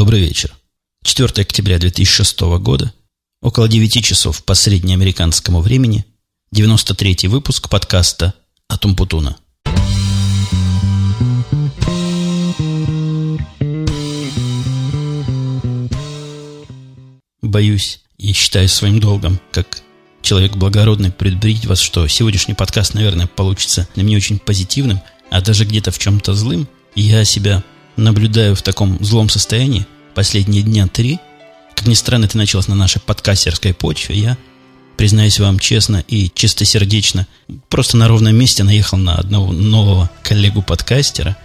Добрый вечер. 4 октября 2006 года, около 9 часов по среднеамериканскому времени, 93-й выпуск подкаста «Атумпутуна». Боюсь и считаю своим долгом, как человек благородный, предупредить вас, что сегодняшний подкаст, наверное, получится для меня очень позитивным, а даже где-то в чем-то злым. Я себя наблюдаю в таком злом состоянии последние дня три. Как ни странно, это началось на нашей подкастерской почве. Я, признаюсь вам честно и чистосердечно, просто на ровном месте наехал на одного нового коллегу-подкастера.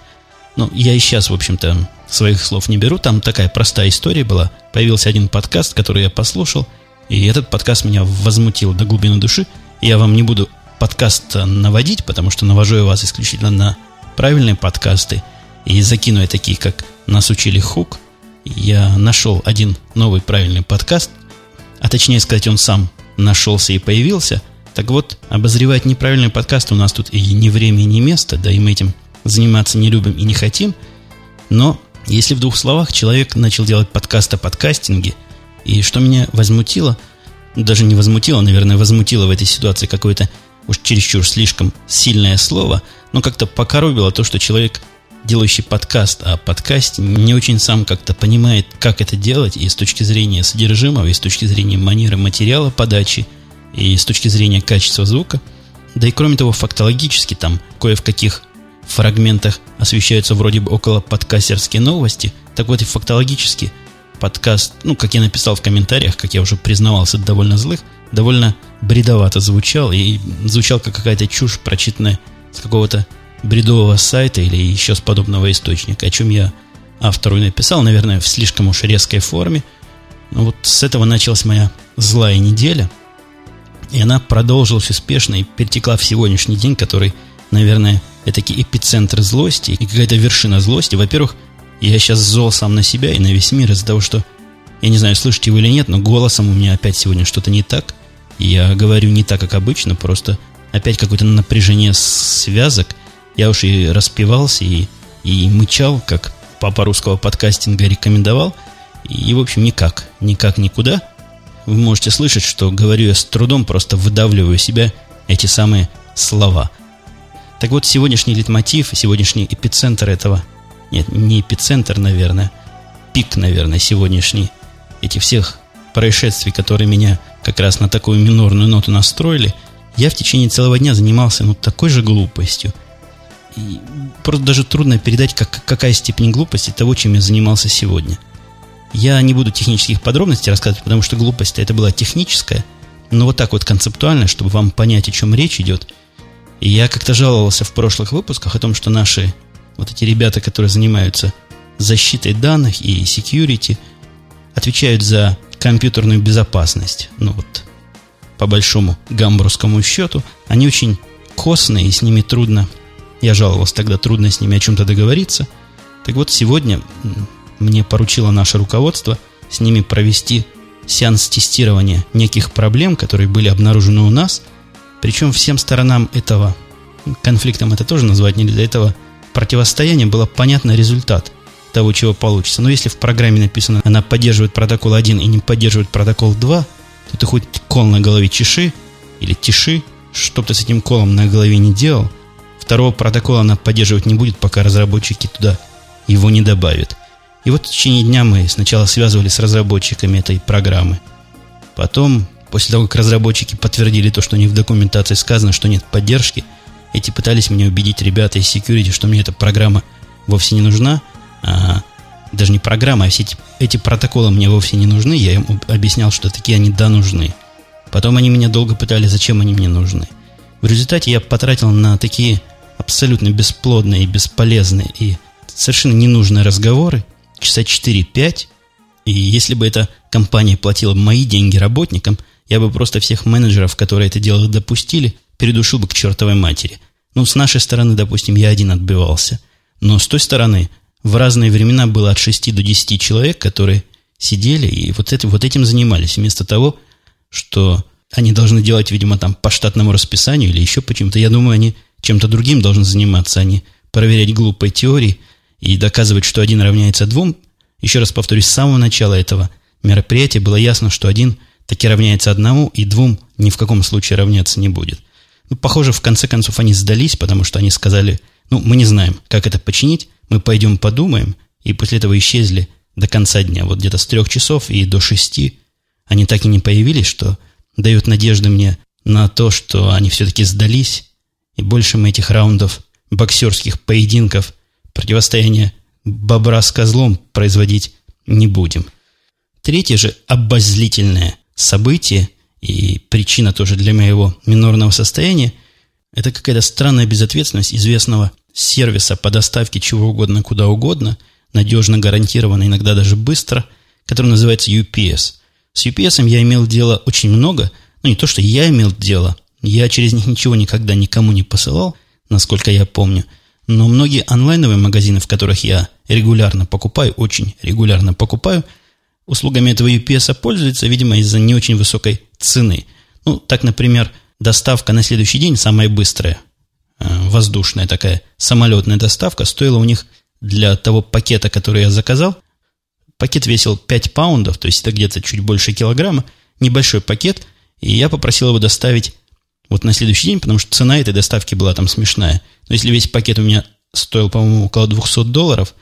Ну, я и сейчас, в общем-то, своих слов не беру. Там такая простая история была. Появился один подкаст, который я послушал, и этот подкаст меня возмутил до глубины души. Я вам не буду подкаст наводить, потому что навожу я вас исключительно на правильные подкасты – и закину такие, как «Нас учили хук», я нашел один новый правильный подкаст, а точнее сказать, он сам нашелся и появился. Так вот, обозревать неправильный подкаст у нас тут и ни время, ни место, да и мы этим заниматься не любим и не хотим. Но если в двух словах человек начал делать подкаст о подкастинге, и что меня возмутило, даже не возмутило, наверное, возмутило в этой ситуации какое-то уж чересчур слишком сильное слово, но как-то покоробило то, что человек делающий подкаст о подкасте, не очень сам как-то понимает, как это делать, и с точки зрения содержимого, и с точки зрения манеры материала подачи, и с точки зрения качества звука. Да и кроме того, фактологически там кое в каких фрагментах освещаются вроде бы около подкастерские новости, так вот и фактологически подкаст, ну, как я написал в комментариях, как я уже признавался, довольно злых, довольно бредовато звучал, и звучал как какая-то чушь, прочитанная с какого-то бредового сайта или еще с подобного источника, о чем я автору написал, наверное, в слишком уж резкой форме. Но вот с этого началась моя злая неделя, и она продолжилась успешно и перетекла в сегодняшний день, который, наверное, это эпицентр злости и какая-то вершина злости. Во-первых, я сейчас зол сам на себя и на весь мир из-за того, что, я не знаю, слышите вы или нет, но голосом у меня опять сегодня что-то не так. Я говорю не так, как обычно, просто опять какое-то напряжение связок – я уж и распевался, и, и мычал, как папа русского подкастинга рекомендовал. И, в общем, никак, никак никуда. Вы можете слышать, что говорю я с трудом, просто выдавливаю себя эти самые слова. Так вот, сегодняшний литмотив, сегодняшний эпицентр этого... Нет, не эпицентр, наверное, пик, наверное, сегодняшний этих всех происшествий, которые меня как раз на такую минорную ноту настроили, я в течение целого дня занимался ну такой же глупостью – просто даже трудно передать, как, какая степень глупости того, чем я занимался сегодня. Я не буду технических подробностей рассказывать, потому что глупость это была техническая, но вот так вот концептуально, чтобы вам понять, о чем речь идет. И я как-то жаловался в прошлых выпусках о том, что наши вот эти ребята, которые занимаются защитой данных и security, отвечают за компьютерную безопасность. Ну вот, по большому гамбургскому счету, они очень костные, и с ними трудно я жаловался тогда, трудно с ними о чем-то договориться. Так вот, сегодня мне поручило наше руководство с ними провести сеанс тестирования неких проблем, которые были обнаружены у нас. Причем всем сторонам этого, конфликтом это тоже назвать нельзя, этого противостояния было понятно результат того, чего получится. Но если в программе написано, она поддерживает протокол 1 и не поддерживает протокол 2, то ты хоть кол на голове чеши или тиши, что бы ты с этим колом на голове не делал – Второго протокола она поддерживать не будет, пока разработчики туда его не добавят. И вот в течение дня мы сначала связывали с разработчиками этой программы. Потом, после того, как разработчики подтвердили то, что у них в документации сказано, что нет поддержки, эти пытались меня убедить ребята из security, что мне эта программа вовсе не нужна, а даже не программа, а все эти, эти протоколы мне вовсе не нужны. Я им объяснял, что такие они да нужны. Потом они меня долго пытали, зачем они мне нужны. В результате я потратил на такие абсолютно бесплодные и бесполезные и совершенно ненужные разговоры, часа 4-5, и если бы эта компания платила мои деньги работникам, я бы просто всех менеджеров, которые это дело допустили, передушил бы к чертовой матери. Ну, с нашей стороны, допустим, я один отбивался. Но с той стороны в разные времена было от 6 до 10 человек, которые сидели и вот, это, вот этим занимались, вместо того, что они должны делать, видимо, там по штатному расписанию или еще почему-то. Я думаю, они чем-то другим должен заниматься, а не проверять глупой теории и доказывать, что один равняется двум, Еще раз повторюсь, с самого начала этого мероприятия было ясно, что один таки равняется одному, и двум ни в каком случае равняться не будет. Ну, похоже, в конце концов они сдались, потому что они сказали, ну, мы не знаем, как это починить, мы пойдем подумаем, и после этого исчезли до конца дня, вот где-то с трех часов и до шести. Они так и не появились, что дает надежды мне на то, что они все-таки сдались, и больше мы этих раундов боксерских поединков, противостояния бобра с козлом производить не будем. Третье же обозлительное событие и причина тоже для моего минорного состояния – это какая-то странная безответственность известного сервиса по доставке чего угодно, куда угодно, надежно гарантированно, иногда даже быстро, который называется UPS. С UPS я имел дело очень много, ну не то, что я имел дело, я через них ничего никогда никому не посылал, насколько я помню, но многие онлайновые магазины, в которых я регулярно покупаю, очень регулярно покупаю, услугами этого UPS пользуются, видимо, из-за не очень высокой цены. Ну, так, например, доставка на следующий день самая быстрая, э, воздушная такая самолетная доставка, стоила у них для того пакета, который я заказал, пакет весил 5 паундов, то есть это где-то чуть больше килограмма, небольшой пакет, и я попросил его доставить вот на следующий день, потому что цена этой доставки была там смешная. Но если весь пакет у меня стоил, по-моему, около 200 долларов,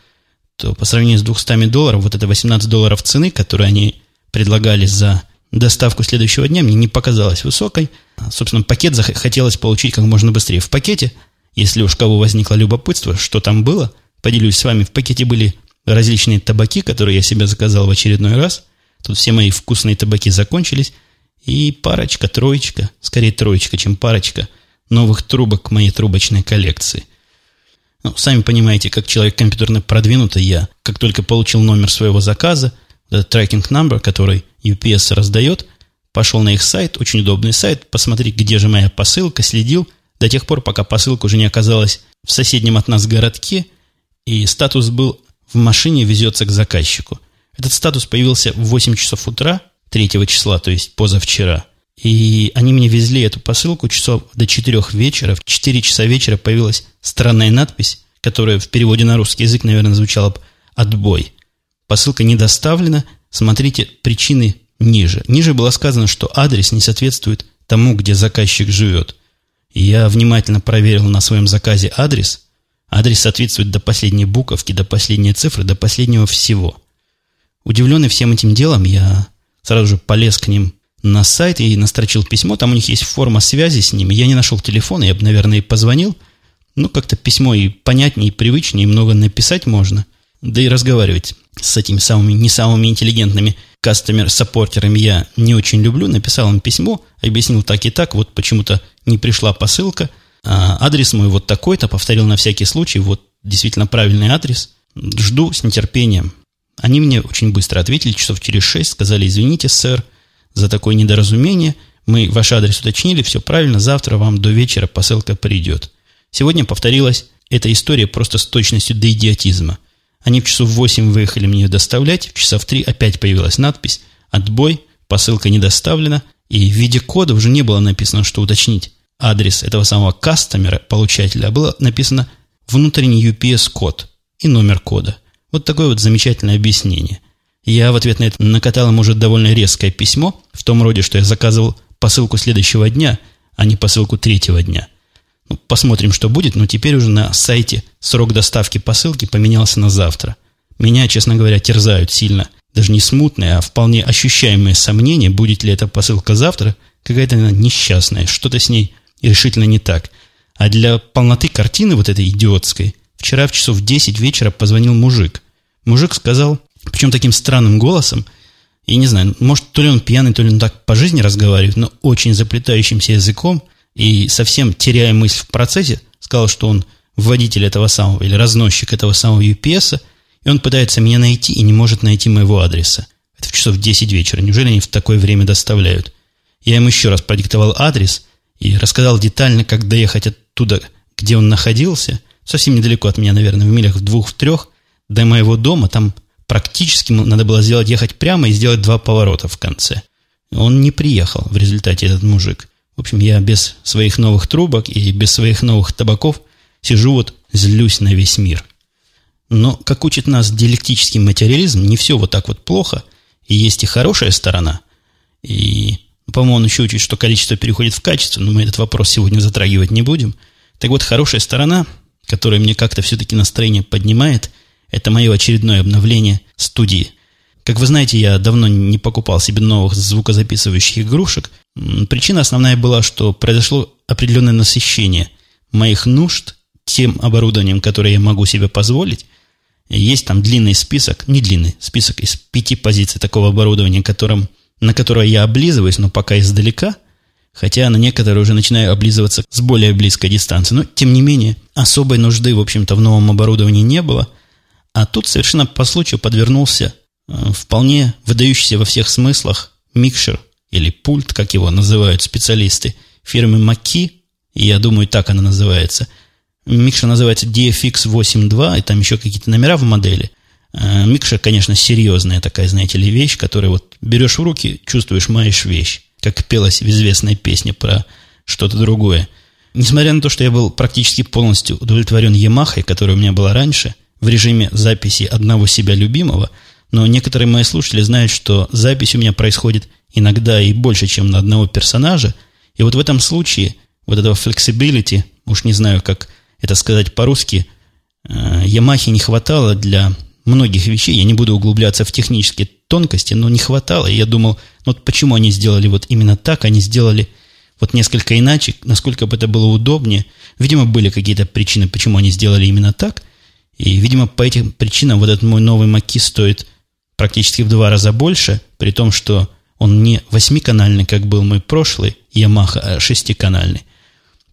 то по сравнению с 200 долларов, вот это 18 долларов цены, которые они предлагали за доставку следующего дня, мне не показалась высокой. Собственно, пакет хотелось получить как можно быстрее. В пакете, если уж кого возникло любопытство, что там было, поделюсь с вами, в пакете были различные табаки, которые я себе заказал в очередной раз. Тут все мои вкусные табаки закончились. И парочка, троечка, скорее троечка, чем парочка, новых трубок к моей трубочной коллекции. Ну, сами понимаете, как человек компьютерно продвинутый я, как только получил номер своего заказа, этот трекинг number, который UPS раздает, пошел на их сайт, очень удобный сайт, посмотреть, где же моя посылка, следил до тех пор, пока посылка уже не оказалась в соседнем от нас городке, и статус был «в машине везется к заказчику». Этот статус появился в 8 часов утра – 3 числа, то есть позавчера. И они мне везли эту посылку часов до 4 вечера. В 4 часа вечера появилась странная надпись, которая в переводе на русский язык, наверное, звучала бы «отбой». Посылка не доставлена, смотрите причины ниже. Ниже было сказано, что адрес не соответствует тому, где заказчик живет. Я внимательно проверил на своем заказе адрес. Адрес соответствует до последней буковки, до последней цифры, до последнего всего. Удивленный всем этим делом, я сразу же полез к ним на сайт и настрочил письмо. Там у них есть форма связи с ними. Я не нашел телефона, я бы, наверное, и позвонил. Ну, как-то письмо и понятнее, и привычнее, и много написать можно. Да и разговаривать с этими самыми, не самыми интеллигентными кастомер-саппортерами я не очень люблю. Написал им письмо, объяснил так и так, вот почему-то не пришла посылка. А адрес мой вот такой-то, повторил на всякий случай, вот действительно правильный адрес. Жду с нетерпением. Они мне очень быстро ответили, часов через шесть, сказали, извините, сэр, за такое недоразумение. Мы ваш адрес уточнили, все правильно, завтра вам до вечера посылка придет. Сегодня повторилась эта история просто с точностью до идиотизма. Они в часов восемь выехали мне ее доставлять, в часов три опять появилась надпись «Отбой», посылка не доставлена, и в виде кода уже не было написано, что уточнить адрес этого самого кастомера, получателя, а было написано внутренний UPS-код и номер кода. Вот такое вот замечательное объяснение. Я в ответ на это накатал ему уже довольно резкое письмо, в том роде, что я заказывал посылку следующего дня, а не посылку третьего дня. Ну, посмотрим, что будет, но теперь уже на сайте срок доставки посылки поменялся на завтра. Меня, честно говоря, терзают сильно, даже не смутные, а вполне ощущаемые сомнения, будет ли эта посылка завтра, какая-то она несчастная, что-то с ней решительно не так. А для полноты картины вот этой идиотской, вчера в часов 10 вечера позвонил мужик. Мужик сказал, причем таким странным голосом, и не знаю, может, то ли он пьяный, то ли он так по жизни разговаривает, но очень заплетающимся языком и совсем теряя мысль в процессе, сказал, что он водитель этого самого или разносчик этого самого UPS, и он пытается меня найти и не может найти моего адреса. Это в часов 10 вечера. Неужели они в такое время доставляют? Я ему еще раз продиктовал адрес и рассказал детально, как доехать оттуда, где он находился, совсем недалеко от меня, наверное, в милях в двух-трех, до моего дома, там практически надо было сделать ехать прямо и сделать два поворота в конце. Он не приехал в результате, этот мужик. В общем, я без своих новых трубок и без своих новых табаков сижу вот, злюсь на весь мир. Но, как учит нас диалектический материализм, не все вот так вот плохо, и есть и хорошая сторона. И, по-моему, он еще учит, что количество переходит в качество, но мы этот вопрос сегодня затрагивать не будем. Так вот, хорошая сторона, которая мне как-то все-таки настроение поднимает, это мое очередное обновление студии. Как вы знаете, я давно не покупал себе новых звукозаписывающих игрушек. Причина основная была, что произошло определенное насыщение моих нужд тем оборудованием, которое я могу себе позволить. Есть там длинный список, не длинный, список из пяти позиций такого оборудования, которым, на которое я облизываюсь, но пока издалека, хотя на некоторые уже начинаю облизываться с более близкой дистанции. Но, тем не менее, особой нужды, в общем-то, в новом оборудовании не было. А тут совершенно по случаю подвернулся э, вполне выдающийся во всех смыслах микшер или пульт, как его называют специалисты, фирмы Маки, я думаю, так она называется – Микша называется DFX 8.2, и там еще какие-то номера в модели. Э, Микша, конечно, серьезная такая, знаете ли, вещь, которую вот берешь в руки, чувствуешь, маешь вещь, как пелось в известной песне про что-то другое. Несмотря на то, что я был практически полностью удовлетворен Ямахой, которая у меня была раньше, в режиме записи одного себя любимого, но некоторые мои слушатели знают, что запись у меня происходит иногда и больше, чем на одного персонажа, и вот в этом случае вот этого flexibility, уж не знаю, как это сказать по-русски, э, Ямахи не хватало для многих вещей. Я не буду углубляться в технические тонкости, но не хватало. И я думал, ну вот почему они сделали вот именно так, они сделали вот несколько иначе, насколько бы это было удобнее. Видимо, были какие-то причины, почему они сделали именно так. И, видимо, по этим причинам вот этот мой новый Маки стоит практически в два раза больше, при том, что он не восьмиканальный, как был мой прошлый Ямаха, а шестиканальный.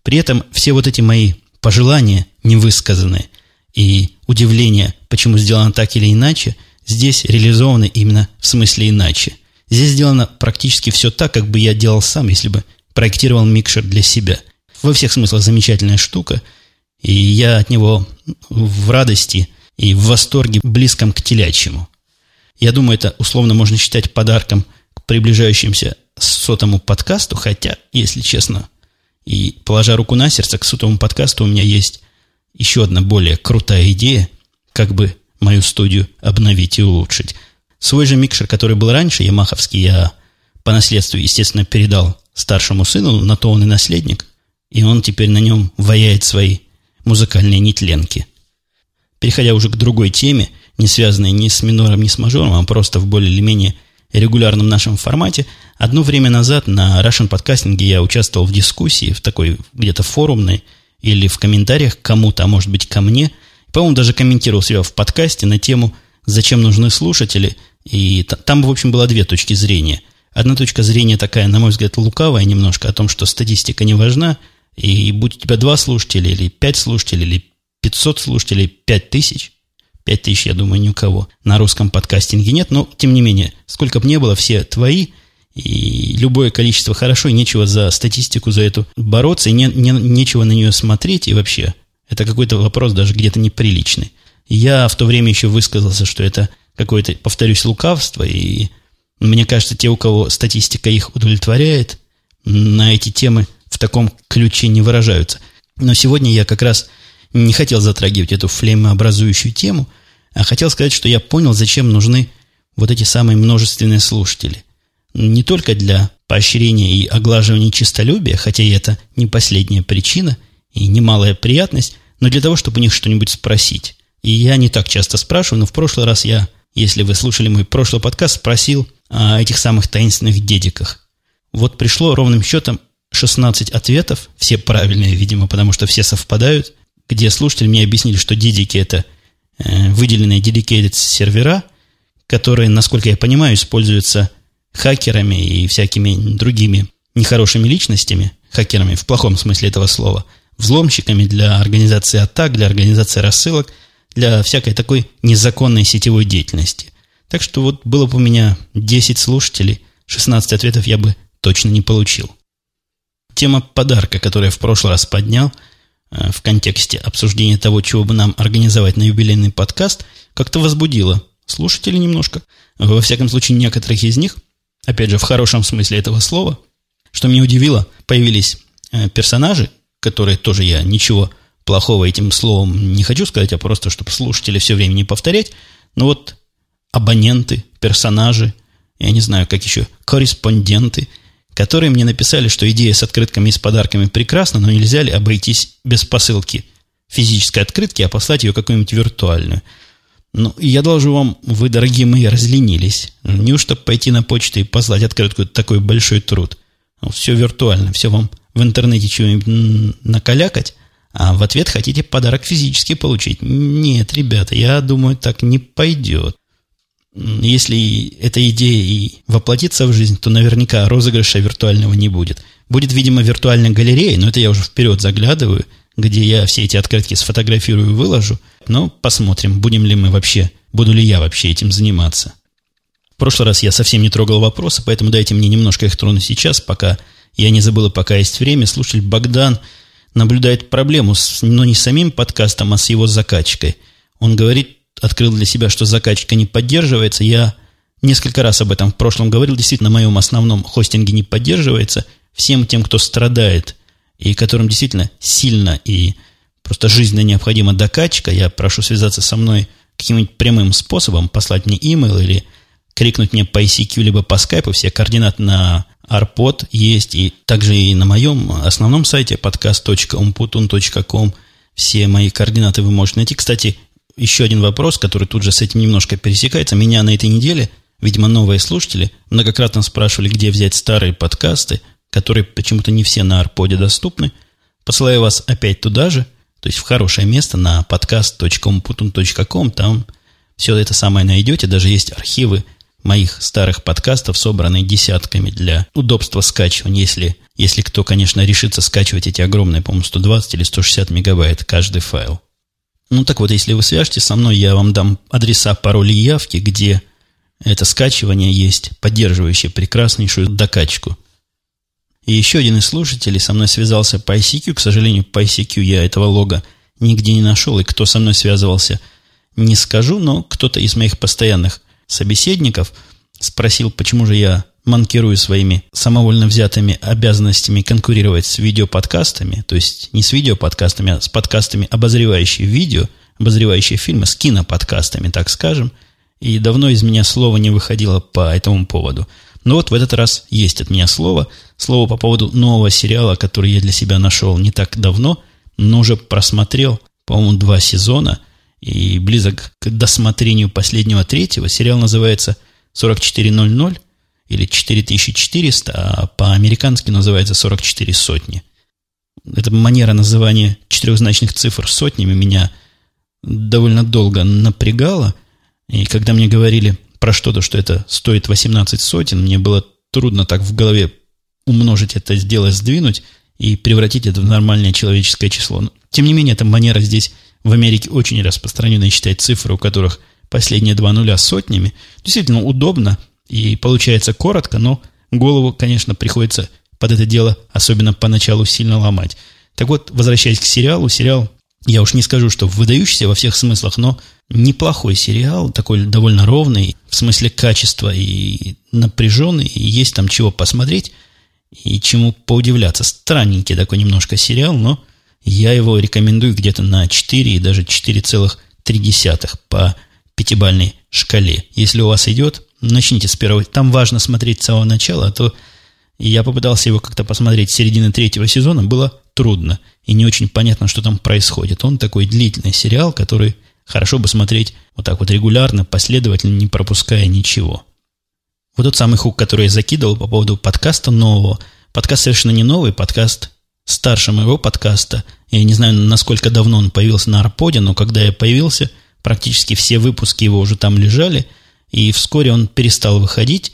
При этом все вот эти мои пожелания невысказанные и удивление, почему сделано так или иначе, здесь реализованы именно в смысле иначе. Здесь сделано практически все так, как бы я делал сам, если бы проектировал микшер для себя. Во всех смыслах замечательная штука, и я от него в радости и в восторге близком к телячьему. Я думаю, это условно можно считать подарком к приближающимся сотому подкасту, хотя, если честно, и, положа руку на сердце, к сотому подкасту у меня есть еще одна более крутая идея, как бы мою студию обновить и улучшить. Свой же микшер, который был раньше, ямаховский, я по наследству, естественно, передал старшему сыну, на то он и наследник, и он теперь на нем ваяет свои музыкальные нетленки. Переходя уже к другой теме, не связанной ни с минором, ни с мажором, а просто в более или менее регулярном нашем формате. Одно время назад на Russian подкастинге я участвовал в дискуссии, в такой где-то форумной, или в комментариях к кому-то, а может быть ко мне. По-моему, даже комментировал себя в подкасте на тему «Зачем нужны слушатели?» И там, в общем, было две точки зрения. Одна точка зрения такая, на мой взгляд, лукавая немножко, о том, что статистика не важна, и будь у тебя два слушателя, или пять слушателей, или пятьсот слушателей, пять тысяч – Пять тысяч, я думаю, ни у кого. На русском подкастинге нет, но, тем не менее, сколько бы ни было, все твои, и любое количество хорошо, и нечего за статистику за эту бороться, и не, не, нечего на нее смотреть, и вообще, это какой-то вопрос даже где-то неприличный. Я в то время еще высказался, что это какое-то, повторюсь, лукавство, и мне кажется, те, у кого статистика их удовлетворяет, на эти темы таком ключе не выражаются. Но сегодня я как раз не хотел затрагивать эту флеймообразующую тему, а хотел сказать, что я понял, зачем нужны вот эти самые множественные слушатели. Не только для поощрения и оглаживания честолюбия, хотя и это не последняя причина и немалая приятность, но для того, чтобы у них что-нибудь спросить. И я не так часто спрашиваю, но в прошлый раз я, если вы слушали мой прошлый подкаст, спросил о этих самых таинственных дедиках. Вот пришло ровным счетом 16 ответов, все правильные, видимо, потому что все совпадают где слушатели мне объяснили, что дидики – это э, выделенные dedicated сервера, которые, насколько я понимаю, используются хакерами и всякими другими нехорошими личностями, хакерами в плохом смысле этого слова, взломщиками для организации атак, для организации рассылок, для всякой такой незаконной сетевой деятельности. Так что вот было бы у меня 10 слушателей, 16 ответов я бы точно не получил. Тема подарка, которую я в прошлый раз поднял – Э, в контексте обсуждения того, чего бы нам организовать на юбилейный подкаст, как-то возбудило слушателей немножко. Во всяком случае, некоторых из них, опять же, в хорошем смысле этого слова, что меня удивило, появились э, персонажи, которые тоже я ничего плохого этим словом не хочу сказать, а просто, чтобы слушатели все время не повторять. Но вот абоненты, персонажи, я не знаю, как еще, корреспонденты, которые мне написали, что идея с открытками и с подарками прекрасна, но нельзя ли обойтись без посылки физической открытки, а послать ее какую-нибудь виртуальную. Ну, я должен вам, вы, дорогие мои, разленились. Неужто пойти на почту и послать открытку такой большой труд? Ну, все виртуально, все вам в интернете чего-нибудь накалякать, а в ответ хотите подарок физически получить. Нет, ребята, я думаю, так не пойдет. Если эта идея и воплотится в жизнь, то наверняка розыгрыша виртуального не будет. Будет, видимо, виртуальная галерея, но это я уже вперед заглядываю, где я все эти открытки сфотографирую и выложу. Но посмотрим, будем ли мы вообще, буду ли я вообще этим заниматься. В прошлый раз я совсем не трогал вопросы, поэтому дайте мне немножко их тронуть сейчас, пока я не забыл, пока есть время. Слушатель Богдан наблюдает проблему, с, но не с самим подкастом, а с его закачкой. Он говорит, открыл для себя, что закачка не поддерживается. Я несколько раз об этом в прошлом говорил. Действительно, на моем основном хостинге не поддерживается. Всем тем, кто страдает и которым действительно сильно и просто жизненно необходима докачка, я прошу связаться со мной каким-нибудь прямым способом, послать мне имейл или крикнуть мне по ICQ либо по скайпу. Все координаты на Арпод есть, и также и на моем основном сайте podcast.umputun.com все мои координаты вы можете найти. Кстати, еще один вопрос, который тут же с этим немножко пересекается. Меня на этой неделе, видимо, новые слушатели многократно спрашивали, где взять старые подкасты, которые почему-то не все на Арподе доступны. Посылаю вас опять туда же, то есть в хорошее место на podcast.umputun.com. Там все это самое найдете, даже есть архивы моих старых подкастов, собранные десятками для удобства скачивания, если, если кто, конечно, решится скачивать эти огромные, по-моему, 120 или 160 мегабайт каждый файл. Ну так вот, если вы свяжетесь со мной, я вам дам адреса, пароли и явки, где это скачивание есть, поддерживающее прекраснейшую докачку. И еще один из слушателей со мной связался по ICQ. К сожалению, по ICQ я этого лога нигде не нашел, и кто со мной связывался, не скажу, но кто-то из моих постоянных собеседников спросил, почему же я манкирую своими самовольно взятыми обязанностями конкурировать с видеоподкастами, то есть не с видеоподкастами, а с подкастами, обозревающие видео, обозревающие фильмы, с киноподкастами, так скажем. И давно из меня слова не выходило по этому поводу. Но вот в этот раз есть от меня слово. Слово по поводу нового сериала, который я для себя нашел не так давно, но уже просмотрел, по-моему, два сезона – и близок к досмотрению последнего третьего. Сериал называется 4400 или 4400, а по-американски называется 44 сотни. Эта манера называния четырехзначных цифр сотнями меня довольно долго напрягала. И когда мне говорили про что-то, что это стоит 18 сотен, мне было трудно так в голове умножить это, сделать, сдвинуть и превратить это в нормальное человеческое число. Но, тем не менее, эта манера здесь в Америке очень распространено считать цифры, у которых последние два нуля сотнями. Действительно удобно и получается коротко, но голову, конечно, приходится под это дело, особенно поначалу, сильно ломать. Так вот, возвращаясь к сериалу, сериал, я уж не скажу, что выдающийся во всех смыслах, но неплохой сериал, такой довольно ровный, в смысле качества и напряженный, и есть там чего посмотреть и чему поудивляться. Странненький такой немножко сериал, но я его рекомендую где-то на 4 и даже 4,3 по пятибальной шкале. Если у вас идет, начните с первого. Там важно смотреть с самого начала, а то я попытался его как-то посмотреть с середины третьего сезона, было трудно и не очень понятно, что там происходит. Он такой длительный сериал, который хорошо бы смотреть вот так вот регулярно, последовательно, не пропуская ничего. Вот тот самый хук, который я закидывал по поводу подкаста нового. Подкаст совершенно не новый, подкаст старше моего подкаста. Я не знаю, насколько давно он появился на Арподе, но когда я появился, практически все выпуски его уже там лежали, и вскоре он перестал выходить.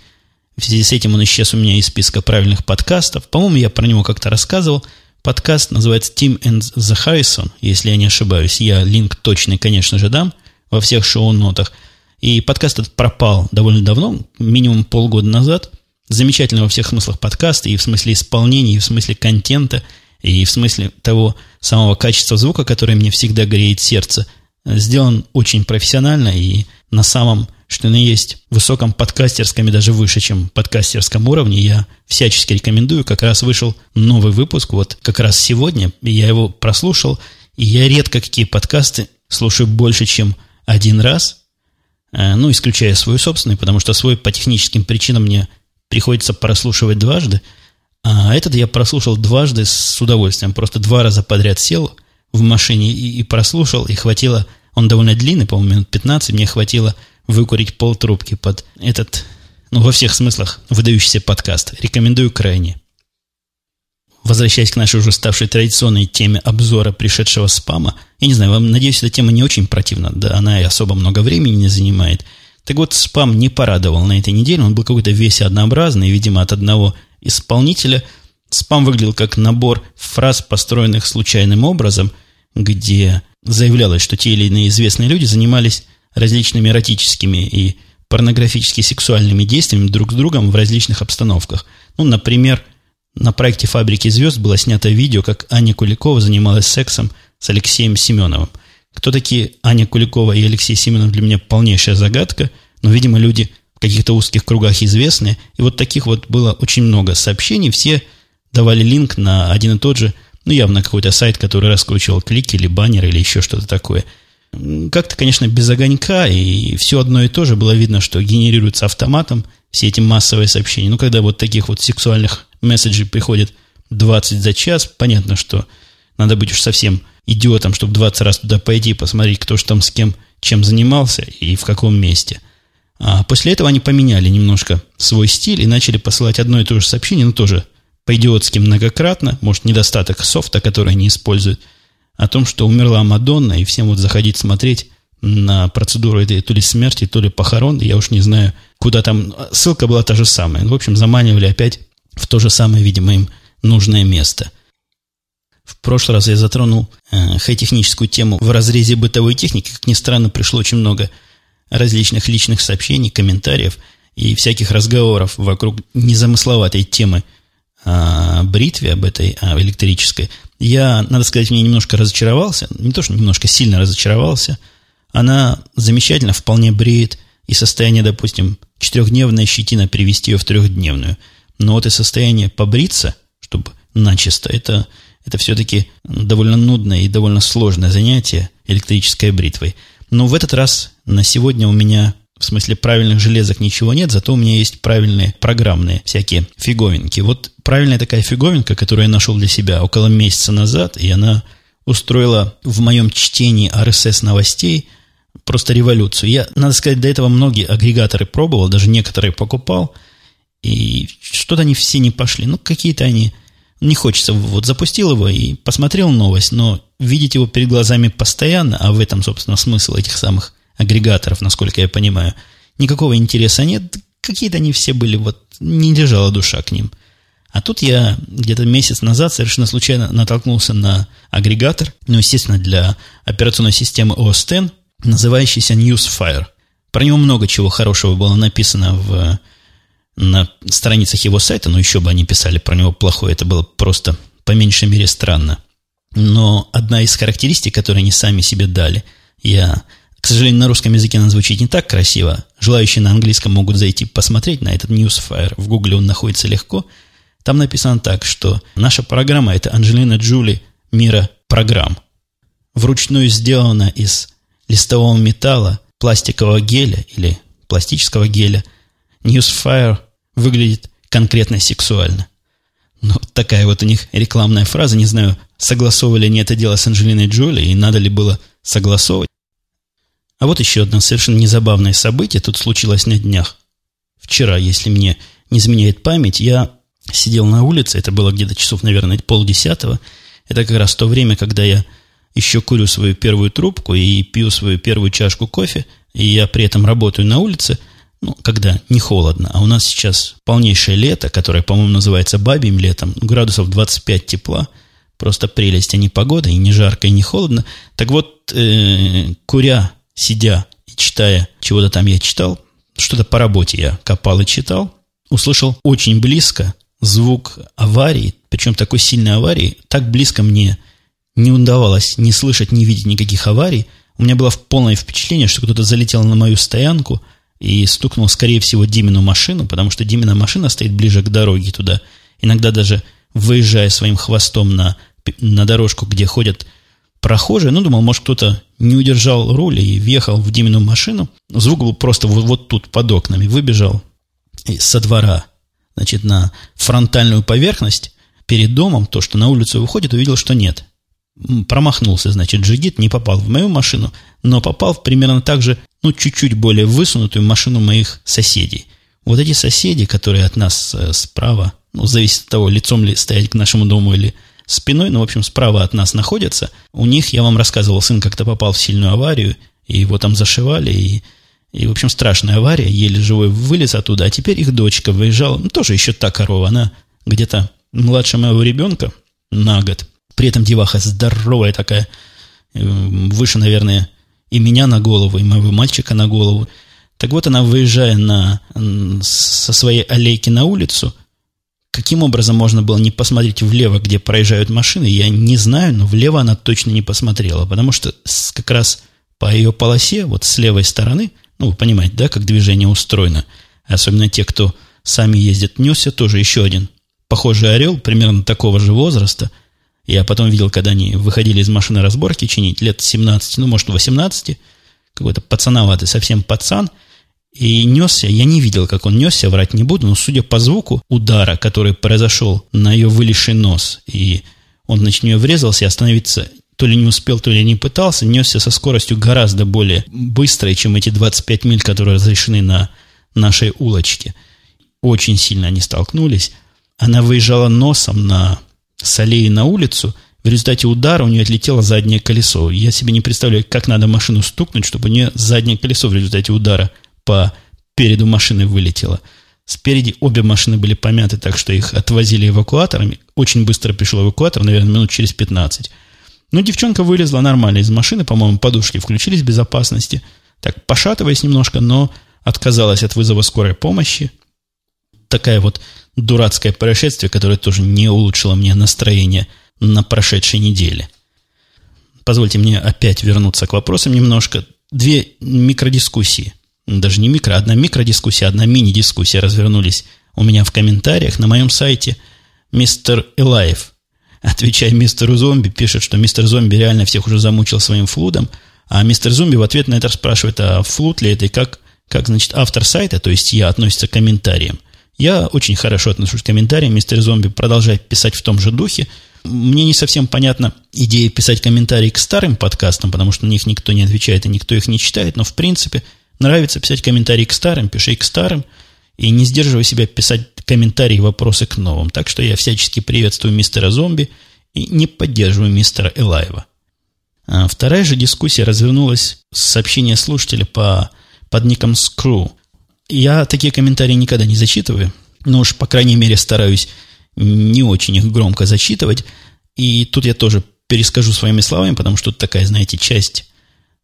В связи с этим он исчез у меня из списка правильных подкастов. По-моему, я про него как-то рассказывал. Подкаст называется Tim and the Harrison, если я не ошибаюсь. Я линк точный, конечно же, дам во всех шоу-нотах. И подкаст этот пропал довольно давно, минимум полгода назад. Замечательный во всех смыслах подкаст, и в смысле исполнения, и в смысле контента – и в смысле того самого качества звука, которое мне всегда греет сердце, сделан очень профессионально и на самом, что на есть, высоком подкастерском и даже выше, чем подкастерском уровне. Я всячески рекомендую. Как раз вышел новый выпуск, вот как раз сегодня. Я его прослушал, И я редко какие подкасты слушаю больше, чем один раз. Э, ну, исключая свой собственный, потому что свой по техническим причинам мне приходится прослушивать дважды. А этот я прослушал дважды с удовольствием. Просто два раза подряд сел в машине и, и прослушал, и хватило... Он довольно длинный, по-моему, минут 15. Мне хватило выкурить полтрубки под этот, ну, во всех смыслах, выдающийся подкаст. Рекомендую крайне. Возвращаясь к нашей уже ставшей традиционной теме обзора пришедшего спама, я не знаю, вам, надеюсь, эта тема не очень противна, да она и особо много времени не занимает. Так вот, спам не порадовал на этой неделе, он был какой-то весь однообразный, видимо, от одного исполнителя. Спам выглядел как набор фраз, построенных случайным образом, где заявлялось, что те или иные известные люди занимались различными эротическими и порнографически сексуальными действиями друг с другом в различных обстановках. Ну, например, на проекте «Фабрики звезд» было снято видео, как Аня Куликова занималась сексом с Алексеем Семеновым. Кто такие Аня Куликова и Алексей Семенов для меня полнейшая загадка, но, видимо, люди в каких-то узких кругах известны. И вот таких вот было очень много сообщений. Все давали линк на один и тот же, ну, явно какой-то сайт, который раскручивал клики или баннеры или еще что-то такое – как-то, конечно, без огонька, и все одно и то же было видно, что генерируется автоматом все эти массовые сообщения. Ну, когда вот таких вот сексуальных месседжей приходит 20 за час, понятно, что надо быть уж совсем идиотом, чтобы 20 раз туда пойти и посмотреть, кто же там с кем, чем занимался и в каком месте. А после этого они поменяли немножко свой стиль и начали посылать одно и то же сообщение, но тоже по-идиотски многократно, может, недостаток софта, который они используют – о том, что умерла Мадонна, и всем вот заходить смотреть на процедуру этой то ли смерти, то ли похорон, я уж не знаю, куда там... Ссылка была та же самая. В общем, заманивали опять в то же самое, видимо, им нужное место. В прошлый раз я затронул э, хай-техническую тему в разрезе бытовой техники. Как ни странно, пришло очень много различных личных сообщений, комментариев и всяких разговоров вокруг незамысловатой темы о бритве, об этой о электрической. Я, надо сказать, мне немножко разочаровался. Не то, что немножко сильно разочаровался. Она замечательно, вполне бреет. И состояние, допустим, четырехдневная щетина привести ее в трехдневную. Но вот и состояние побриться, чтобы начисто, это, это все-таки довольно нудное и довольно сложное занятие электрической бритвой. Но в этот раз на сегодня у меня в смысле правильных железок ничего нет, зато у меня есть правильные программные всякие фиговинки. Вот правильная такая фиговинка, которую я нашел для себя около месяца назад, и она устроила в моем чтении RSS новостей просто революцию. Я, надо сказать, до этого многие агрегаторы пробовал, даже некоторые покупал, и что-то они все не пошли. Ну, какие-то они... Не хочется. Вот запустил его и посмотрел новость, но видеть его перед глазами постоянно, а в этом, собственно, смысл этих самых агрегаторов, насколько я понимаю, никакого интереса нет. Какие-то они все были, вот не лежала душа к ним. А тут я где-то месяц назад совершенно случайно натолкнулся на агрегатор, ну, естественно, для операционной системы OS X, называющийся Newsfire. Про него много чего хорошего было написано в, на страницах его сайта, но еще бы они писали про него плохое, это было просто по меньшей мере странно. Но одна из характеристик, которые они сами себе дали, я к сожалению, на русском языке она звучит не так красиво. Желающие на английском могут зайти посмотреть на этот Newsfire. В Гугле он находится легко. Там написано так, что наша программа – это Анджелина Джули мира программ. Вручную сделана из листового металла, пластикового геля или пластического геля. Newsfire выглядит конкретно сексуально. Ну, такая вот у них рекламная фраза. Не знаю, согласовывали они это дело с Анджелиной Джоли, и надо ли было согласовывать. А вот еще одно совершенно незабавное событие тут случилось на днях. Вчера, если мне не изменяет память, я сидел на улице, это было где-то часов, наверное, полдесятого. Это как раз то время, когда я еще курю свою первую трубку и пью свою первую чашку кофе, и я при этом работаю на улице, ну, когда не холодно, а у нас сейчас полнейшее лето, которое, по-моему, называется бабьим летом, градусов 25 тепла, просто прелесть, а не погода, и не жарко, и не холодно. Так вот, э, куря сидя и читая, чего-то там я читал, что-то по работе я копал и читал, услышал очень близко звук аварии, причем такой сильной аварии, так близко мне не удавалось ни слышать, ни видеть никаких аварий. У меня было полное впечатление, что кто-то залетел на мою стоянку и стукнул, скорее всего, Димину машину, потому что Димина машина стоит ближе к дороге туда. Иногда даже выезжая своим хвостом на, на дорожку, где ходят прохожий, ну, думал, может, кто-то не удержал руль и въехал в Димину машину. Звук был просто вот, вот тут, под окнами. Выбежал со двора, значит, на фронтальную поверхность перед домом, то, что на улицу выходит, увидел, что нет. Промахнулся, значит, джигит, не попал в мою машину, но попал в примерно так же, ну, чуть-чуть более высунутую машину моих соседей. Вот эти соседи, которые от нас э, справа, ну, зависит от того, лицом ли стоять к нашему дому или спиной, но, в общем, справа от нас находятся. У них, я вам рассказывал, сын как-то попал в сильную аварию, и его там зашивали, и, и в общем, страшная авария, еле живой вылез оттуда, а теперь их дочка выезжала, ну, тоже еще та корова, она где-то младше моего ребенка на год. При этом деваха здоровая такая, э, выше, наверное, и меня на голову, и моего мальчика на голову. Так вот, она, выезжая на, со своей аллейки на улицу, каким образом можно было не посмотреть влево, где проезжают машины, я не знаю, но влево она точно не посмотрела, потому что как раз по ее полосе, вот с левой стороны, ну, вы понимаете, да, как движение устроено, особенно те, кто сами ездят, несся тоже еще один похожий орел, примерно такого же возраста. Я потом видел, когда они выходили из машины разборки чинить, лет 17, ну, может, 18, какой-то пацановатый совсем пацан, и несся, я не видел, как он несся, врать не буду, но судя по звуку удара, который произошел на ее вылезший нос, и он, значит, в нее врезался и остановиться то ли не успел, то ли не пытался, несся со скоростью гораздо более быстрой, чем эти 25 миль, которые разрешены на нашей улочке. Очень сильно они столкнулись. Она выезжала носом на с аллеи на улицу. В результате удара у нее отлетело заднее колесо. Я себе не представляю, как надо машину стукнуть, чтобы у нее заднее колесо в результате удара по переду машины вылетело. Спереди обе машины были помяты, так что их отвозили эвакуаторами. Очень быстро пришел эвакуатор, наверное, минут через 15. Но девчонка вылезла нормально из машины, по-моему, подушки включились безопасности. Так, пошатываясь немножко, но отказалась от вызова скорой помощи. Такая вот дурацкое происшествие, которое тоже не улучшило мне настроение на прошедшей неделе. Позвольте мне опять вернуться к вопросам немножко. Две микродискуссии, даже не микро, одна микродискуссия, одна мини-дискуссия развернулись у меня в комментариях на моем сайте. Мистер Элаев, отвечая мистеру Зомби, пишет, что мистер Зомби реально всех уже замучил своим флудом, а мистер Зомби в ответ на это спрашивает, а флуд ли это и как, как значит, автор сайта, то есть я, относится к комментариям. Я очень хорошо отношусь к комментариям. Мистер Зомби продолжает писать в том же духе. Мне не совсем понятна идея писать комментарии к старым подкастам, потому что на них никто не отвечает и никто их не читает, но в принципе нравится писать комментарии к старым, пиши к старым, и не сдерживай себя писать комментарии и вопросы к новым. Так что я всячески приветствую мистера Зомби и не поддерживаю мистера Элаева. А вторая же дискуссия развернулась с сообщения слушателя по, под ником Screw. Я такие комментарии никогда не зачитываю, но уж, по крайней мере, стараюсь не очень их громко зачитывать. И тут я тоже перескажу своими словами, потому что тут такая, знаете, часть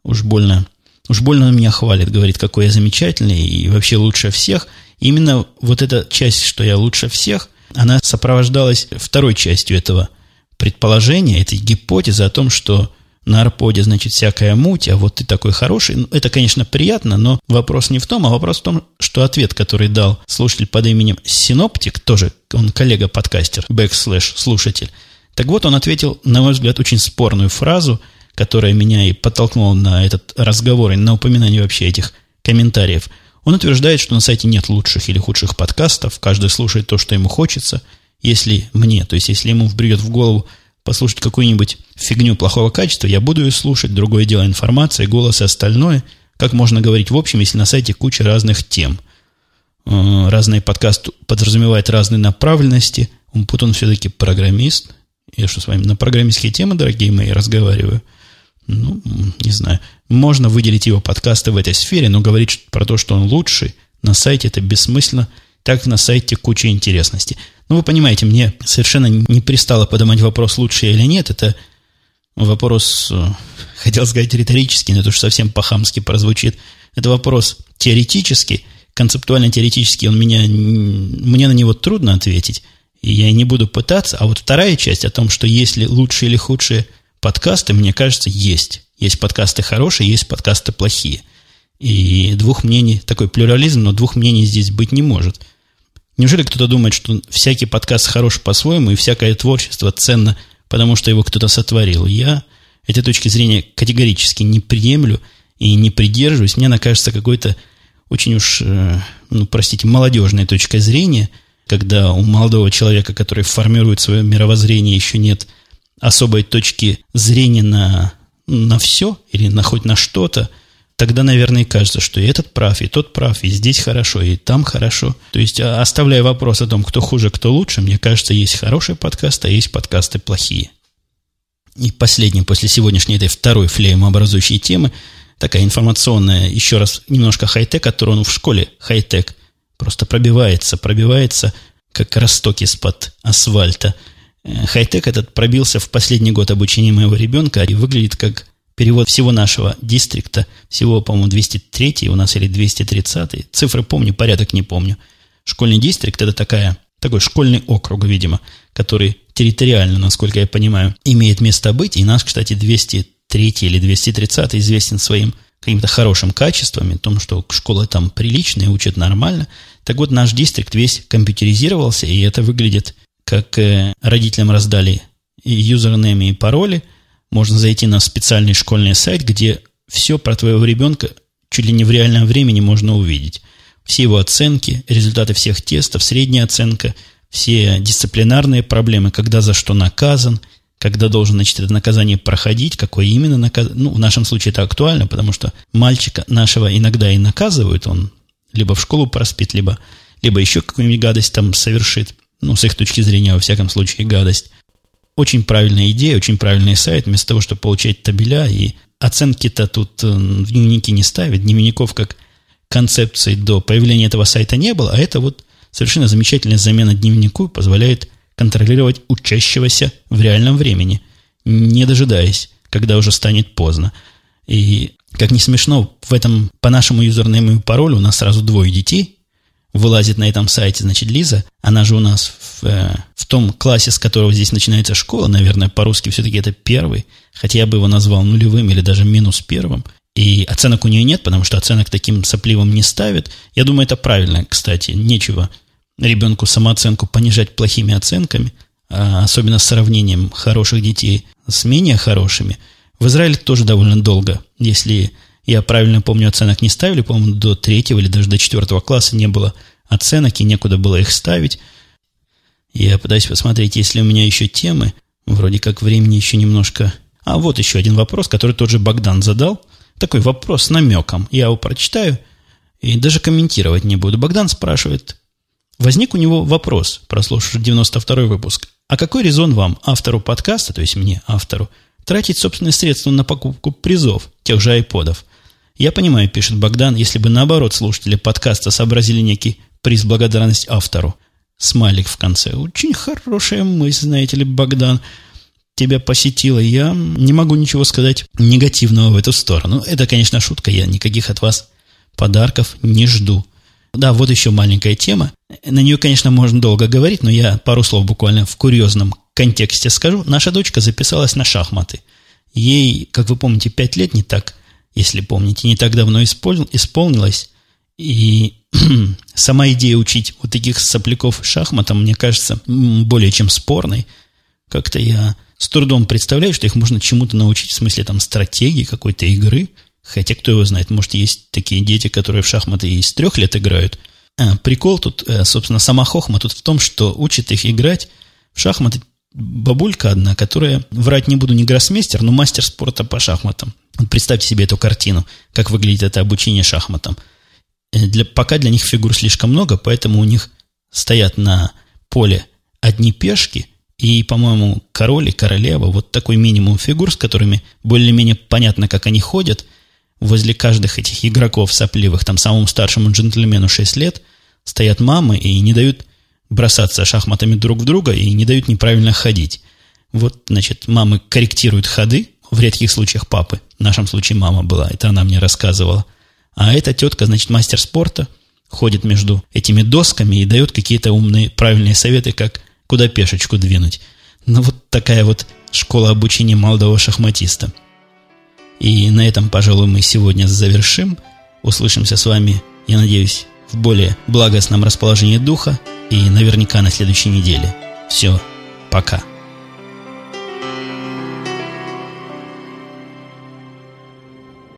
уж больно, уж больно меня хвалит, говорит, какой я замечательный и вообще лучше всех. Именно вот эта часть, что я лучше всех, она сопровождалась второй частью этого предположения, этой гипотезы о том, что на rpod е, значит, всякая муть, а вот ты такой хороший. Ну, это, конечно, приятно, но вопрос не в том, а вопрос в том, что ответ, который дал слушатель под именем Синоптик, тоже он коллега-подкастер, backslash, слушатель, так вот, он ответил, на мой взгляд, очень спорную фразу, которая меня и подтолкнула на этот разговор и на упоминание вообще этих комментариев. Он утверждает, что на сайте нет лучших или худших подкастов, каждый слушает то, что ему хочется. Если мне, то есть если ему вбредет в голову послушать какую-нибудь фигню плохого качества, я буду ее слушать. Другое дело информация, голос и остальное. Как можно говорить в общем, если на сайте куча разных тем. Э, разные подкасты подразумевают разные направленности. Он все-таки программист. Я что с вами на программистские темы, дорогие мои, разговариваю? Ну, не знаю. Можно выделить его подкасты в этой сфере, но говорить про то, что он лучший, на сайте это бессмысленно. Так на сайте куча интересностей. Ну, вы понимаете, мне совершенно не пристало поднимать вопрос, лучше или нет. Это вопрос, э, хотел сказать, риторический, но это уж совсем по-хамски прозвучит. Это вопрос теоретический, концептуально-теоретический. Он меня, мне на него трудно ответить, и я не буду пытаться. А вот вторая часть о том, что есть ли лучшие или худшие подкасты, мне кажется, есть. Есть подкасты хорошие, есть подкасты плохие. И двух мнений, такой плюрализм, но двух мнений здесь быть не может – Неужели кто-то думает, что всякий подкаст хорош по-своему, и всякое творчество ценно, потому что его кто-то сотворил? Я этой точки зрения категорически не приемлю и не придерживаюсь. Мне она кажется какой-то очень уж, э, ну, простите, молодежной точкой зрения, когда у молодого человека, который формирует свое мировоззрение, еще нет особой точки зрения на, на все или на хоть на что-то, тогда, наверное, кажется, что и этот прав, и тот прав, и здесь хорошо, и там хорошо. То есть, а, оставляя вопрос о том, кто хуже, кто лучше, мне кажется, есть хорошие подкасты, а есть подкасты плохие. И последний, после сегодняшней этой второй флеймообразующей темы, такая информационная, еще раз, немножко хай-тек, который он в школе хай-тек просто пробивается, пробивается, как росток из-под асфальта. Э, хай-тек этот пробился в последний год обучения моего ребенка и выглядит как перевод всего нашего дистрикта, всего, по-моему, 203 у нас или 230 цифры помню, порядок не помню. Школьный дистрикт – это такая, такой школьный округ, видимо, который территориально, насколько я понимаю, имеет место быть. И наш, кстати, 203 или 230 известен своим каким-то хорошим качествами, том, что школы там приличные, учат нормально. Так вот, наш дистрикт весь компьютеризировался, и это выглядит, как э, родителям раздали и юзернеймы, и пароли. Можно зайти на специальный школьный сайт, где все про твоего ребенка чуть ли не в реальном времени можно увидеть. Все его оценки, результаты всех тестов, средняя оценка – все дисциплинарные проблемы, когда за что наказан, когда должен, значит, это наказание проходить, какое именно наказание. Ну, в нашем случае это актуально, потому что мальчика нашего иногда и наказывают, он либо в школу проспит, либо, либо еще какую-нибудь гадость там совершит. Ну, с их точки зрения, во всяком случае, гадость. Очень правильная идея, очень правильный сайт. Вместо того, чтобы получать табеля и оценки-то тут э, в дневники не ставят. Дневников как концепции до появления этого сайта не было, а это вот Совершенно замечательная замена дневнику позволяет контролировать учащегося в реальном времени, не дожидаясь, когда уже станет поздно. И, как не смешно, в этом, по нашему юзернейму и паролю у нас сразу двое детей, вылазит на этом сайте, значит, Лиза, она же у нас в, э, в том классе, с которого здесь начинается школа, наверное, по-русски все-таки это первый, хотя я бы его назвал нулевым или даже минус первым, и оценок у нее нет, потому что оценок таким сопливым не ставят. Я думаю, это правильно, кстати. Нечего ребенку самооценку понижать плохими оценками, а особенно с сравнением хороших детей с менее хорошими. В Израиле тоже довольно долго, если я правильно помню, оценок не ставили, по-моему, до третьего или даже до четвертого класса не было оценок, и некуда было их ставить. Я пытаюсь посмотреть, есть ли у меня еще темы. Вроде как времени еще немножко... А вот еще один вопрос, который тот же Богдан задал – такой вопрос с намеком. Я его прочитаю и даже комментировать не буду. Богдан спрашивает, возник у него вопрос, прослушав 92 выпуск. А какой резон вам, автору подкаста, то есть мне, автору, тратить собственные средства на покупку призов, тех же айподов? Я понимаю, пишет Богдан, если бы наоборот слушатели подкаста сообразили некий приз благодарность автору. Смайлик в конце. Очень хорошая мысль, знаете ли, Богдан тебя посетила, я не могу ничего сказать негативного в эту сторону. Это, конечно, шутка, я никаких от вас подарков не жду. Да, вот еще маленькая тема. На нее, конечно, можно долго говорить, но я пару слов буквально в курьезном контексте скажу. Наша дочка записалась на шахматы. Ей, как вы помните, пять лет не так, если помните, не так давно исполнилось. И сама идея учить вот таких сопляков шахматам, мне кажется, более чем спорной. Как-то я с трудом представляю, что их можно чему-то научить, в смысле там стратегии какой-то игры. Хотя, кто его знает, может, есть такие дети, которые в шахматы и с трех лет играют. А, прикол тут, э, собственно, сама хохма тут в том, что учит их играть в шахматы бабулька одна, которая, врать не буду, не гроссмейстер, но мастер спорта по шахматам. Вот представьте себе эту картину, как выглядит это обучение шахматам. Э, для, пока для них фигур слишком много, поэтому у них стоят на поле одни пешки, и, по-моему, король и королева, вот такой минимум фигур, с которыми более-менее понятно, как они ходят, возле каждых этих игроков сопливых, там самому старшему джентльмену 6 лет, стоят мамы и не дают бросаться шахматами друг в друга и не дают неправильно ходить. Вот, значит, мамы корректируют ходы, в редких случаях папы, в нашем случае мама была, это она мне рассказывала. А эта тетка, значит, мастер спорта, ходит между этими досками и дает какие-то умные, правильные советы, как куда пешечку двинуть. Ну, вот такая вот школа обучения молодого шахматиста. И на этом, пожалуй, мы сегодня завершим. Услышимся с вами, я надеюсь, в более благостном расположении духа и наверняка на следующей неделе. Все, пока.